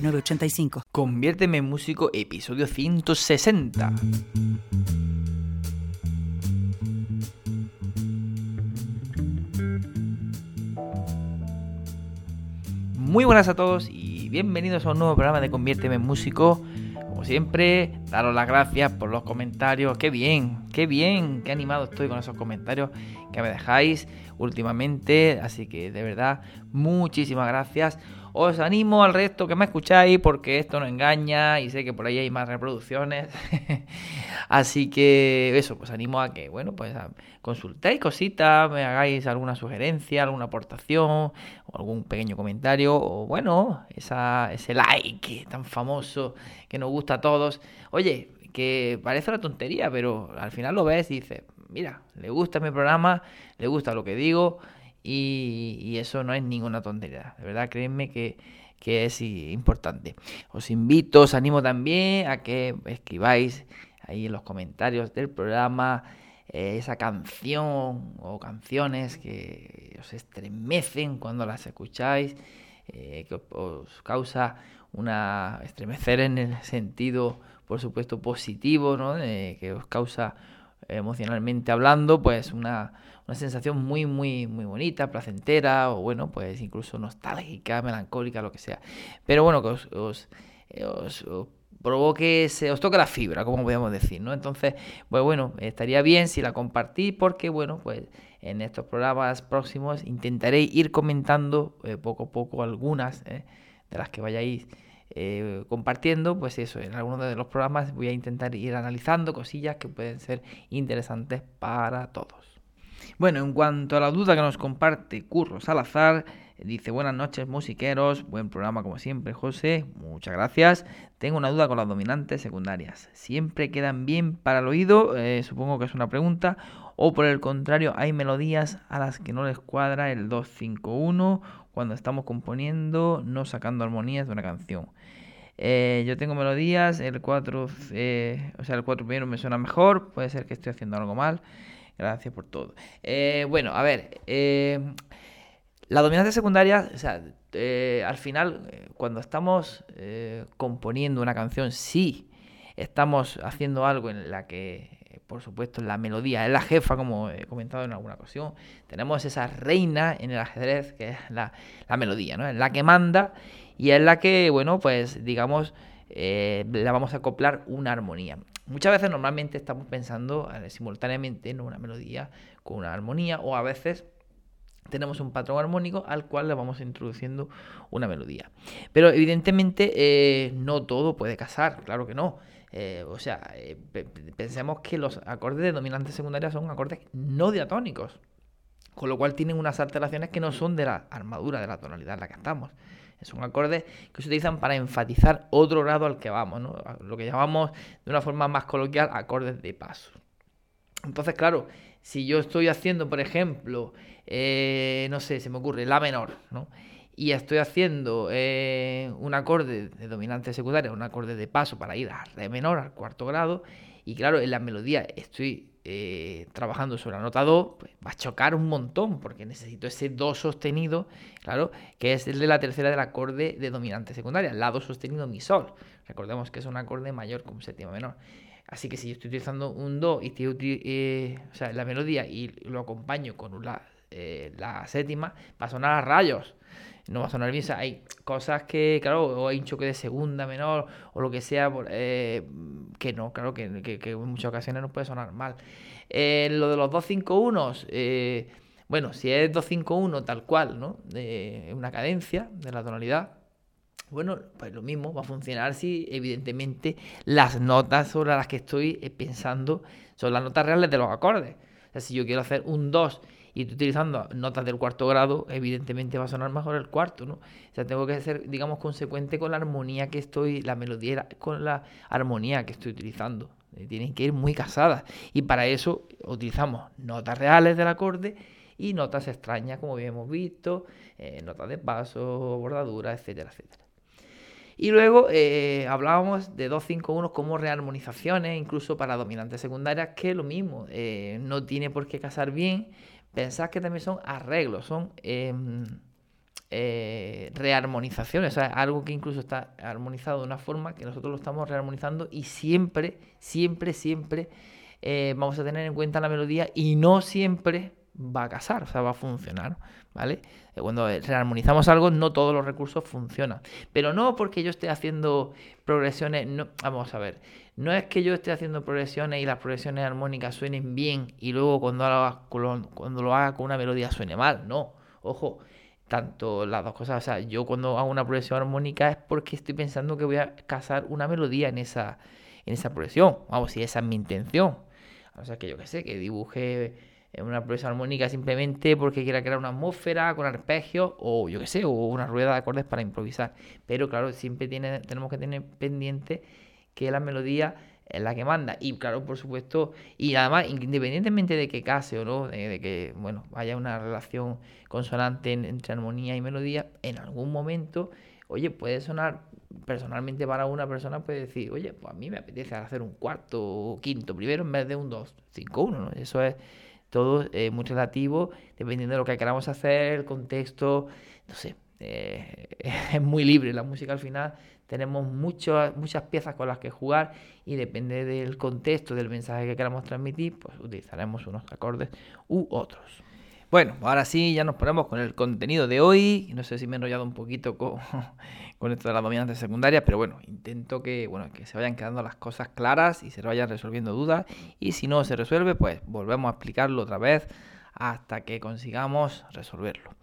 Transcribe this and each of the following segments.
985. Conviérteme en músico, episodio 160. Muy buenas a todos y bienvenidos a un nuevo programa de Conviérteme en músico. Como siempre, daros las gracias por los comentarios. Qué bien, qué bien, qué animado estoy con esos comentarios que me dejáis últimamente. Así que de verdad, muchísimas gracias. Os animo al resto que me escucháis porque esto no engaña y sé que por ahí hay más reproducciones. Así que eso, pues animo a que, bueno, pues consultéis cositas, me hagáis alguna sugerencia, alguna aportación o algún pequeño comentario o bueno, esa, ese like tan famoso que nos gusta a todos. Oye, que parece una tontería, pero al final lo ves y dices, mira, le gusta mi programa, le gusta lo que digo y, eso no es ninguna tontería. De verdad, créanme que, es importante. Os invito, os animo también a que escribáis ahí en los comentarios del programa eh, esa canción o canciones que os estremecen cuando las escucháis, eh, que os causa una estremecer en el sentido, por supuesto, positivo, ¿no? que os causa emocionalmente hablando, pues una, una sensación muy, muy, muy bonita, placentera, o bueno, pues incluso nostálgica, melancólica, lo que sea. Pero bueno, que os, os, eh, os, provoque, se, os toque la fibra, como podemos decir, ¿no? Entonces, pues bueno, estaría bien si la compartís, porque bueno, pues en estos programas próximos intentaré ir comentando eh, poco a poco algunas eh, de las que vayáis compartiendo, pues eso, en algunos de los programas voy a intentar ir analizando cosillas que pueden ser interesantes para todos. Bueno, en cuanto a la duda que nos comparte Curro Salazar, dice buenas noches musiqueros, buen programa como siempre José, muchas gracias. Tengo una duda con las dominantes secundarias. ¿Siempre quedan bien para el oído? Eh, supongo que es una pregunta. O por el contrario, hay melodías a las que no les cuadra el 251 cuando estamos componiendo, no sacando armonías de una canción. Eh, yo tengo melodías, el 4, eh, o sea, el 4 primero me suena mejor, puede ser que estoy haciendo algo mal. Gracias por todo. Eh, bueno, a ver. Eh, la dominancia secundaria, o sea, eh, al final, cuando estamos componiendo una canción, sí estamos haciendo algo en la que, por supuesto, la melodía es la jefa, como he comentado en alguna ocasión. Tenemos esa reina en el ajedrez, que es la, melodía, ¿no? Es la que manda y es la que, bueno, pues digamos, eh, la vamos a acoplar una armonía. Muchas veces normalmente estamos pensando simultáneamente en una melodía con una armonía o a veces tenemos un patrón armónico al cual le vamos introduciendo una melodía. Pero evidentemente eh, no todo puede casar, claro que no. Eh, o sea, pensemos que los acordes de dominante secundaria son acordes no diatónicos, con lo cual tienen unas alteraciones que no son de la armadura de la tonalidad en la que estamos. Son acordes que se utilizan para enfatizar otro grado al que vamos, ¿no? lo que llamamos de una forma más coloquial acordes de paso. Entonces, claro, si yo estoy haciendo, por ejemplo, eh, no sé, se me ocurre la menor, ¿no? Y estoy haciendo eh, un acorde de dominante secundaria, un acorde de paso para ir a re menor, al cuarto grado, y claro, en la melodía estoy eh, trabajando sobre la nota Do, pues va a chocar un montón, porque necesito ese Do sostenido, claro, que es el de la tercera del acorde de dominante secundaria, la Do sostenido Mi Sol. Recordemos que es un acorde mayor con séptima menor. Así que si yo estoy utilizando un Do y estoy, eh, o sea, la melodía y lo acompaño con la, eh, la séptima, va a sonar a rayos no va a sonar bien. hay cosas que, claro, o hay un choque de segunda menor o lo que sea, eh, que no, claro, que, en muchas ocasiones no puede sonar mal. Eh, lo de los 251, eh, bueno, si es 251 tal cual, ¿no? De una cadencia de la tonalidad, bueno, pues lo mismo va a funcionar si evidentemente las notas sobre las que estoy pensando son las notas reales de los acordes. O sea, si yo quiero hacer un 2 y estoy utilizando notas del cuarto grado, evidentemente va a sonar mejor el cuarto, ¿no? O sea, tengo que ser, digamos, consecuente con la armonía que estoy, la melodía, con la armonía que estoy utilizando. Eh, tienen que ir muy casadas. Y para eso utilizamos notas reales del acorde y notas extrañas, como bien hemos visto, eh, notas de paso, bordadura, etcétera, etcétera. Y luego eh, hablábamos de 251 como rearmonizaciones, incluso para dominantes secundarias, que lo mismo, no tiene por qué casar bien. Pensad que también son arreglos, son em, eh, rearmonizaciones, o sea, algo que incluso está armonizado de una forma que nosotros lo estamos rearmonizando y siempre, siempre, siempre eh, vamos a tener en cuenta la melodía y no siempre va a casar, o sea, va a funcionar, ¿vale? Eh, cuando rearmonizamos algo, no todos los recursos funcionan. Pero no porque yo esté haciendo progresiones, no, vamos a ver, no es que yo esté haciendo progresiones y las progresiones armónicas suenen bien y luego cuando cuando lo haga con una melodía suene mal, no, ojo, tanto las dos cosas. O sea, yo cuando hago una progresión armónica es porque estoy pensando que voy a casar una melodía en esa, en esa progresión. Vamos, si esa es mi intención. O sea, que yo qué sé, que dibuje una progresión armónica simplemente porque quiera crear una atmósfera con arpegios o yo qué sé, o una rueda de acordes para improvisar. Pero claro, siempre tenemos que tener pendiente que la melodía es la que manda. Y claro, por supuesto, y además, independientemente de que case o no, de, que, bueno, haya una relación consonante entre armonía y melodía, en algún momento, oye, puede sonar, personalmente para una persona puede decir, oye, pues a mí me apetece hacer un cuarto o quinto primero en vez de un 2, 5, 1, ¿no? Eso es todo eh, muy relativo, dependiendo de lo que queramos hacer, el contexto, no sé, eh, es muy libre la música al final tenemos muchas muchas piezas con las que jugar y depende del contexto, del mensaje que queramos transmitir, pues utilizaremos unos acordes u otros. Bueno, ahora sí, ya nos ponemos con el contenido de hoy. No sé si me he enrollado un poquito con, con esto de las dominantes secundarias, pero bueno, intento que, bueno, que se vayan quedando las cosas claras y se vayan resolviendo dudas. Y si no se resuelve, pues volvemos a explicarlo otra vez hasta que consigamos resolverlo.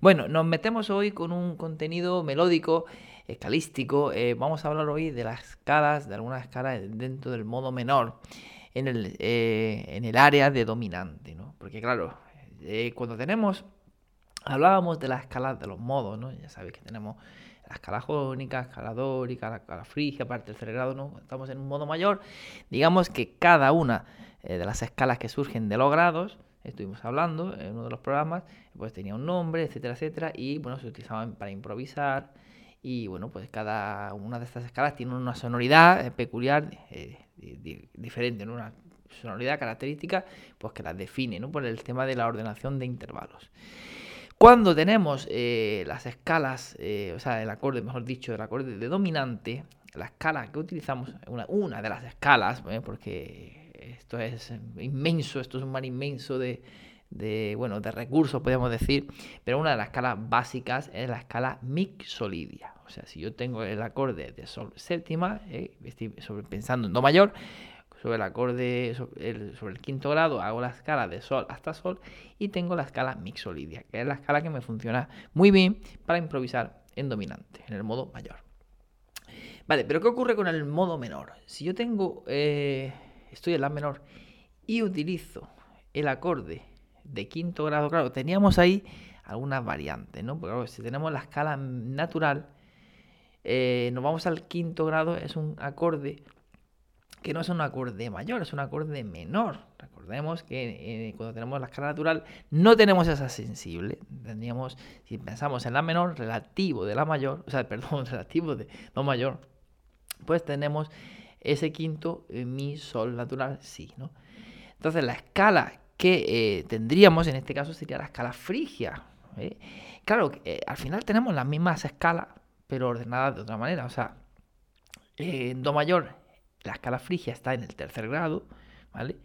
Bueno, nos metemos hoy con un contenido melódico escalístico, eh, vamos a hablar hoy de las escalas, de algunas escalas dentro del modo menor, en el, eh, en el área de dominante, ¿no? Porque claro, eh, cuando tenemos, hablábamos de las escalas de los modos, ¿no? Ya sabéis que tenemos la escala jónica, escala dórica, la escala frigia, para el tercer grado, ¿no? Estamos en un modo mayor. Digamos que cada una de las escalas que surgen de los grados, estuvimos hablando en uno de los programas, pues tenía un nombre, etcétera, etcétera, y bueno, se utilizaban para improvisar, y bueno, pues cada una de estas escalas tiene una sonoridad eh, peculiar, eh, diferente, una sonoridad característica, pues que las define, ¿no? Por el tema de la ordenación de intervalos. Cuando tenemos eh, las escalas, o sea, el acorde, mejor dicho, el acorde de dominante, la escala que utilizamos, una, una de las escalas, porque esto es inmenso, esto es un mar inmenso de, de, bueno, de recursos, podríamos decir, pero una de las escalas básicas es la escala mixolidia. O sea, si yo tengo el acorde de sol séptima, eh, estoy pensando en do mayor, sobre el acorde, sobre el, quinto grado, hago la escala de sol hasta sol y tengo la escala mixolidia, que es la escala que me funciona muy bien para improvisar en dominante, en el modo mayor. Vale, pero ¿qué ocurre con el modo menor? Si yo tengo, eh, estoy en la menor y utilizo el acorde de quinto grado, claro, teníamos ahí algunas variantes, ¿no? Porque si tenemos la escala natural, eh, nos vamos al quinto grado, es un acorde que no es un acorde mayor, es un acorde menor. Recordemos que eh, cuando tenemos la escala natural no tenemos esa sensible. Tendríamos, si pensamos en la menor, relativo de la mayor, o sea, perdón, relativo de do mayor, pues tenemos ese quinto eh, mi sol natural, sí, ¿no? Entonces la escala que eh, tendríamos en este caso sería la escala frigia. ¿eh? Claro, eh, al final tenemos las mismas escalas, pero ordenadas de otra manera. O sea, en Do mayor, la escala frigia está en el tercer grado, ¿vale?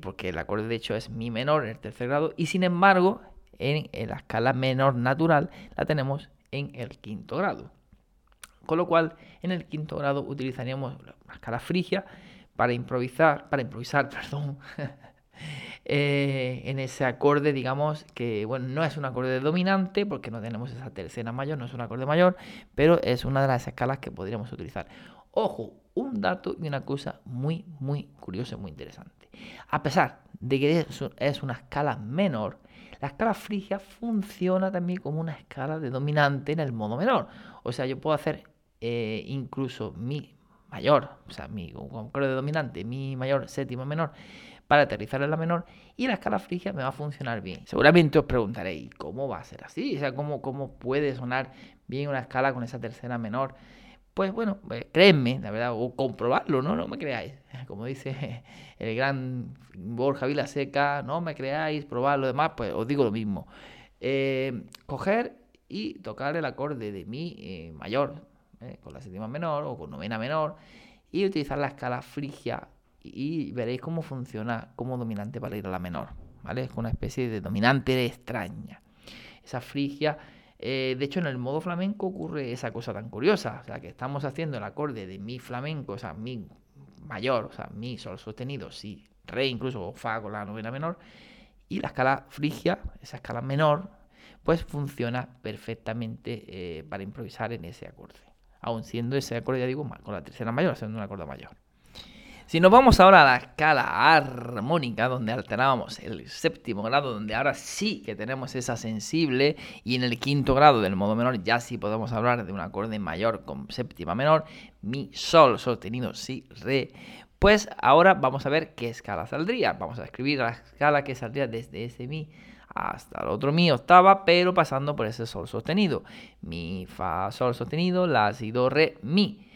porque el acorde de hecho es Mi menor en el tercer grado, y sin embargo, en, la escala menor natural la tenemos en el quinto grado. Con lo cual, en el quinto grado utilizaríamos la escala frigia para improvisar, para improvisar, perdón, Eh, en ese acorde, digamos que, bueno, no es un acorde dominante porque no tenemos esa tercera mayor, no es un acorde mayor, pero es una de las escalas que podríamos utilizar. Ojo, un dato y una cosa muy, muy curiosa y muy interesante. A pesar de que es una escala menor, la escala frigia funciona también como una escala de dominante en el modo menor. O sea, yo puedo hacer eh, incluso mi mayor, o sea, mi acorde de dominante, mi mayor, séptima menor, para aterrizar en la menor y la escala frigia me va a funcionar bien. Seguramente os preguntaréis, ¿cómo va a ser así? O sea, ¿cómo, cómo puede sonar bien una escala con esa tercera menor? Pues bueno, pues, la verdad, o comprobarlo, ¿no? No me creáis. Como dice el gran Borja Vilaseca, no me creáis, probadlo, demás, pues os digo lo mismo. Eh, coger y tocar el acorde de mi eh, mayor, con la séptima menor o con novena menor, y utilizar la escala frigia y, veréis cómo funciona como dominante para ir a la menor, ¿vale? Es una especie de dominante extraña. Esa frigia, eh, de hecho en el modo flamenco ocurre esa cosa tan curiosa, o sea que estamos haciendo el acorde de mi flamenco, o sea, mi mayor, o sea, mi sol sostenido, si, re incluso, o fa con la novena menor, y la escala frigia, esa escala menor, pues funciona perfectamente eh, para improvisar en ese acorde. Aún siendo ese acorde, ya digo, con la tercera mayor, siendo un acorde mayor. Si nos vamos ahora a la escala armónica, donde alternábamos el séptimo grado, donde ahora sí que tenemos esa sensible, y en el quinto grado del modo menor ya sí podemos hablar de un acorde mayor con séptima menor, mi, sol sostenido, si, re, pues ahora vamos a ver qué escala saldría. Vamos a escribir la escala que saldría desde ese mi hasta el otro mi octava, pero pasando por ese sol sostenido. Mi, fa, sol sostenido, la, si, do, re, mi.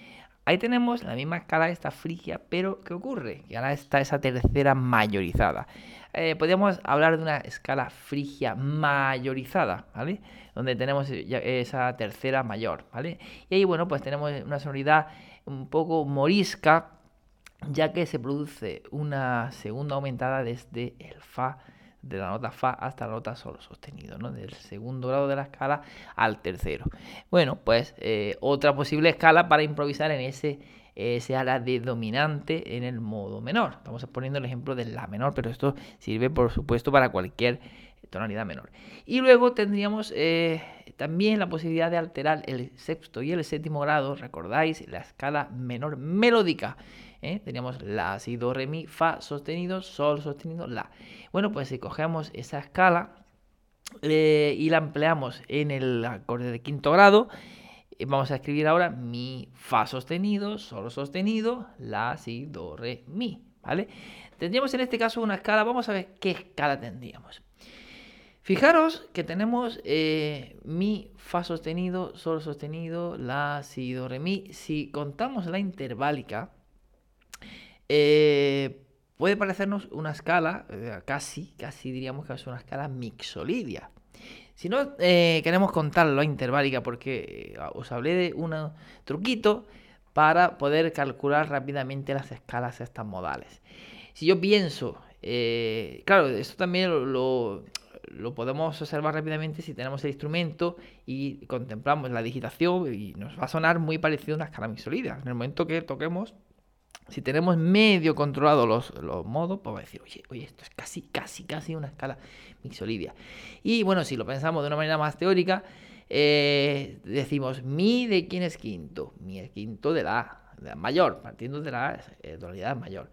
Ahí tenemos la misma escala esta frigia, pero ¿qué ocurre? Que ahora está esa tercera mayorizada. Eh, podríamos hablar de una escala frigia mayorizada, ¿vale? Donde tenemos esa tercera mayor, ¿vale? Y ahí, bueno, pues tenemos una sonoridad un poco morisca, ya que se produce una segunda aumentada desde el fa de la nota Fa hasta la nota Sol sostenido, ¿no? Del segundo grado de la escala al tercero. Bueno, pues eh, otra posible escala para improvisar en ese, ese ala de dominante en el modo menor. Estamos poniendo el ejemplo de La menor, pero esto sirve por supuesto para cualquier tonalidad menor. Y luego tendríamos eh, también la posibilidad de alterar el sexto y el séptimo grado, recordáis, la escala menor melódica. ¿Eh? Teníamos la, si, do, re, mi, fa sostenido, sol sostenido, la. Bueno, pues si cogemos esa escala eh, y la empleamos en el acorde de quinto grado, eh, vamos a escribir ahora mi, fa sostenido, sol sostenido, la, si, do, re, mi, ¿vale? Tendríamos en este caso una escala, vamos a ver qué escala tendríamos. Fijaros que tenemos mi, fa sostenido, sol sostenido, la, si, do, re, mi. Si contamos la interválica, eh, puede parecernos una escala, eh, casi, casi diríamos que es una escala mixolidia. Si no eh, queremos contarlo a interválica, porque os hablé de un truquito para poder calcular rápidamente las escalas estas modales. Si yo pienso, claro, esto también lo, lo, podemos observar rápidamente si tenemos el instrumento y contemplamos la digitación y nos va a sonar muy parecido a una escala mixolidia. En el momento que toquemos si tenemos medio controlado los, modos, pues va a decir, oye, oye, esto es casi, casi, casi una escala mixolidia. Y bueno, si lo pensamos de una manera más teórica, eh, decimos mi de quién es quinto. Mi es quinto de la, mayor, partiendo de la eh, tonalidad mayor.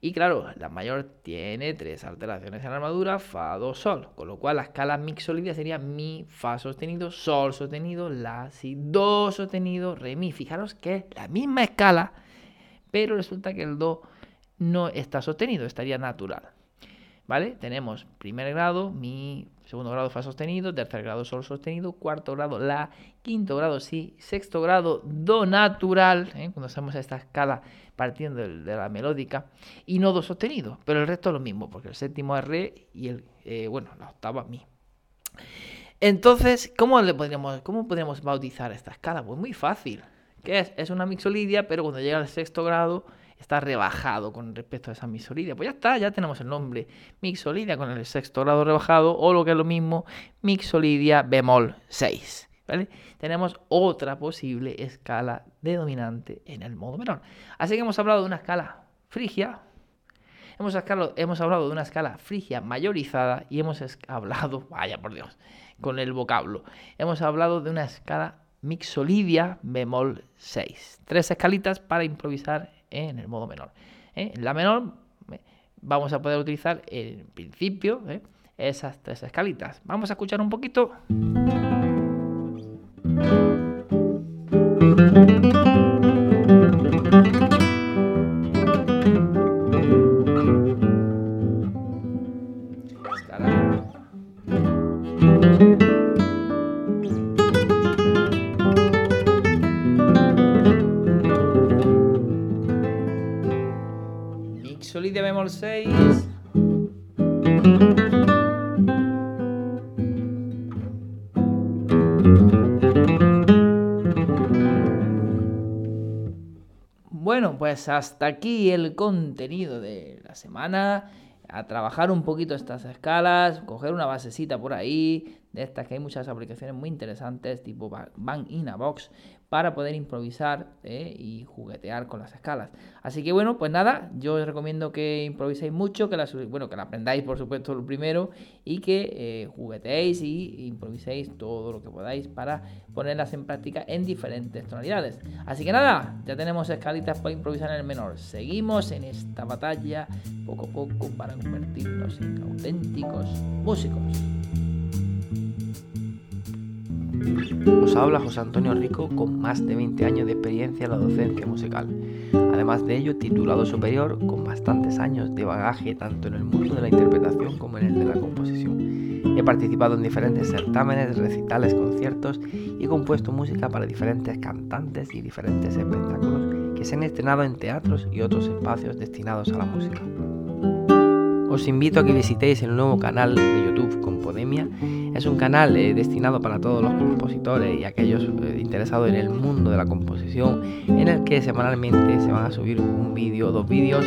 Y claro, la mayor tiene tres alteraciones en la armadura, fa, do, sol. Con lo cual la escala mixolidia sería mi, fa sostenido, sol sostenido, la, si, do sostenido, re, mi. Fijaros que es la misma escala pero resulta que el Do no está sostenido, estaría natural. ¿Vale? Tenemos primer grado, mi, segundo grado fa sostenido, tercer grado sol sostenido, cuarto grado la, quinto grado si, sexto grado do natural, ¿eh? cuando hacemos esta escala partiendo de, la melódica, y no do sostenido, pero el resto es lo mismo, porque el séptimo es re y el, eh, bueno, la octava mi. Entonces, ¿cómo, le podríamos, ¿cómo podríamos bautizar esta escala? Pues muy fácil. ¿Qué es? Es una mixolidia, pero cuando llega al sexto grado está rebajado con respecto a esa mixolidia. Pues ya está, ya tenemos el nombre. Mixolidia con el sexto grado rebajado, o lo que es lo mismo, mixolidia bemol 6. ¿vale? Tenemos otra posible escala de dominante en el modo menor. Así que hemos hablado de una escala frigia, hemos, hemos hablado de una escala frigia mayorizada y hemos hablado, vaya por Dios, con el vocablo, hemos hablado de una escala Mixolidia bemol 6. Tres escalitas para improvisar en el modo menor. ¿eh? En la menor vamos a poder utilizar en principio ¿eh? esas tres escalitas. Vamos a escuchar un poquito. Bemol 6. Bueno, pues hasta aquí el contenido de la semana. A trabajar un poquito estas escalas, coger una basecita por ahí, estas que hay muchas aplicaciones muy interesantes, tipo Bang in a Box, para poder improvisar eh, y juguetear con las escalas. Así que bueno, pues nada, yo os recomiendo que improviséis mucho, que la, bueno, que aprendáis por supuesto lo primero y que eh, jugueteéis y improviséis todo lo que podáis para ponerlas en práctica en diferentes tonalidades. Así que nada, ya tenemos escalitas para improvisar en el menor. Seguimos en esta batalla poco a poco para convertirnos en auténticos músicos. Os habla José Antonio Rico con más de 20 años de experiencia en la docencia musical. Además de ello, titulado superior con bastantes años de bagaje tanto en el mundo de la interpretación como en el de la composición. He participado en diferentes certámenes, recitales, conciertos y he compuesto música para diferentes cantantes y diferentes espectáculos que se han estrenado en teatros y otros espacios destinados a la música. Os invito a que visitéis el nuevo canal de YouTube Compodemia. Es un canal eh, destinado para todos los compositores y aquellos eh, interesados en el mundo de la composición, en el que semanalmente se van a subir un vídeo dos vídeos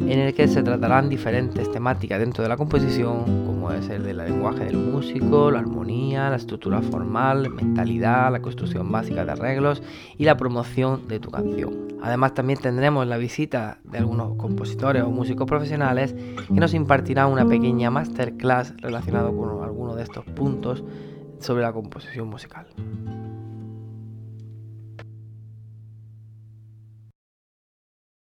en el que se tratarán diferentes temáticas dentro de la composición, como es el del lenguaje del músico, la armonía, la estructura formal, mentalidad, la construcción básica de arreglos y la promoción de tu canción. Además también tendremos la visita de algunos compositores o músicos profesionales que nos impartirán una pequeña masterclass relacionado con alguno de estos puntos sobre la composición musical.